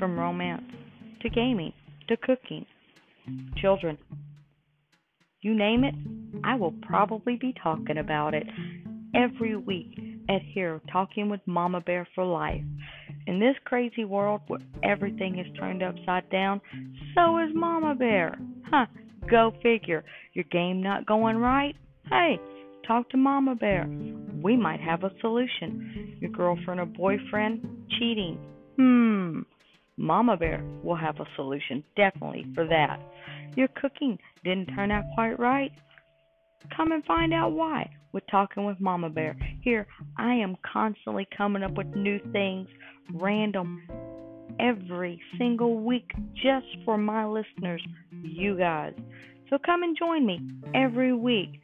from romance to gaming to cooking. Children, you name it, I will probably be talking about it every week at here, talking with Mama Bear for life. In this crazy world where everything is turned upside down, so is Mama Bear. Huh, go figure. Your game not going right? Hey, talk to Mama Bear. We might have a solution. Your girlfriend or boyfriend cheating. Hmm. Mama Bear will have a solution, definitely, for that. Your cooking didn't turn out quite right? Come and find out why with Talking with Mama Bear. Here, I am constantly coming up with new things, random, every single week, just for my listeners, you guys. So come and join me every week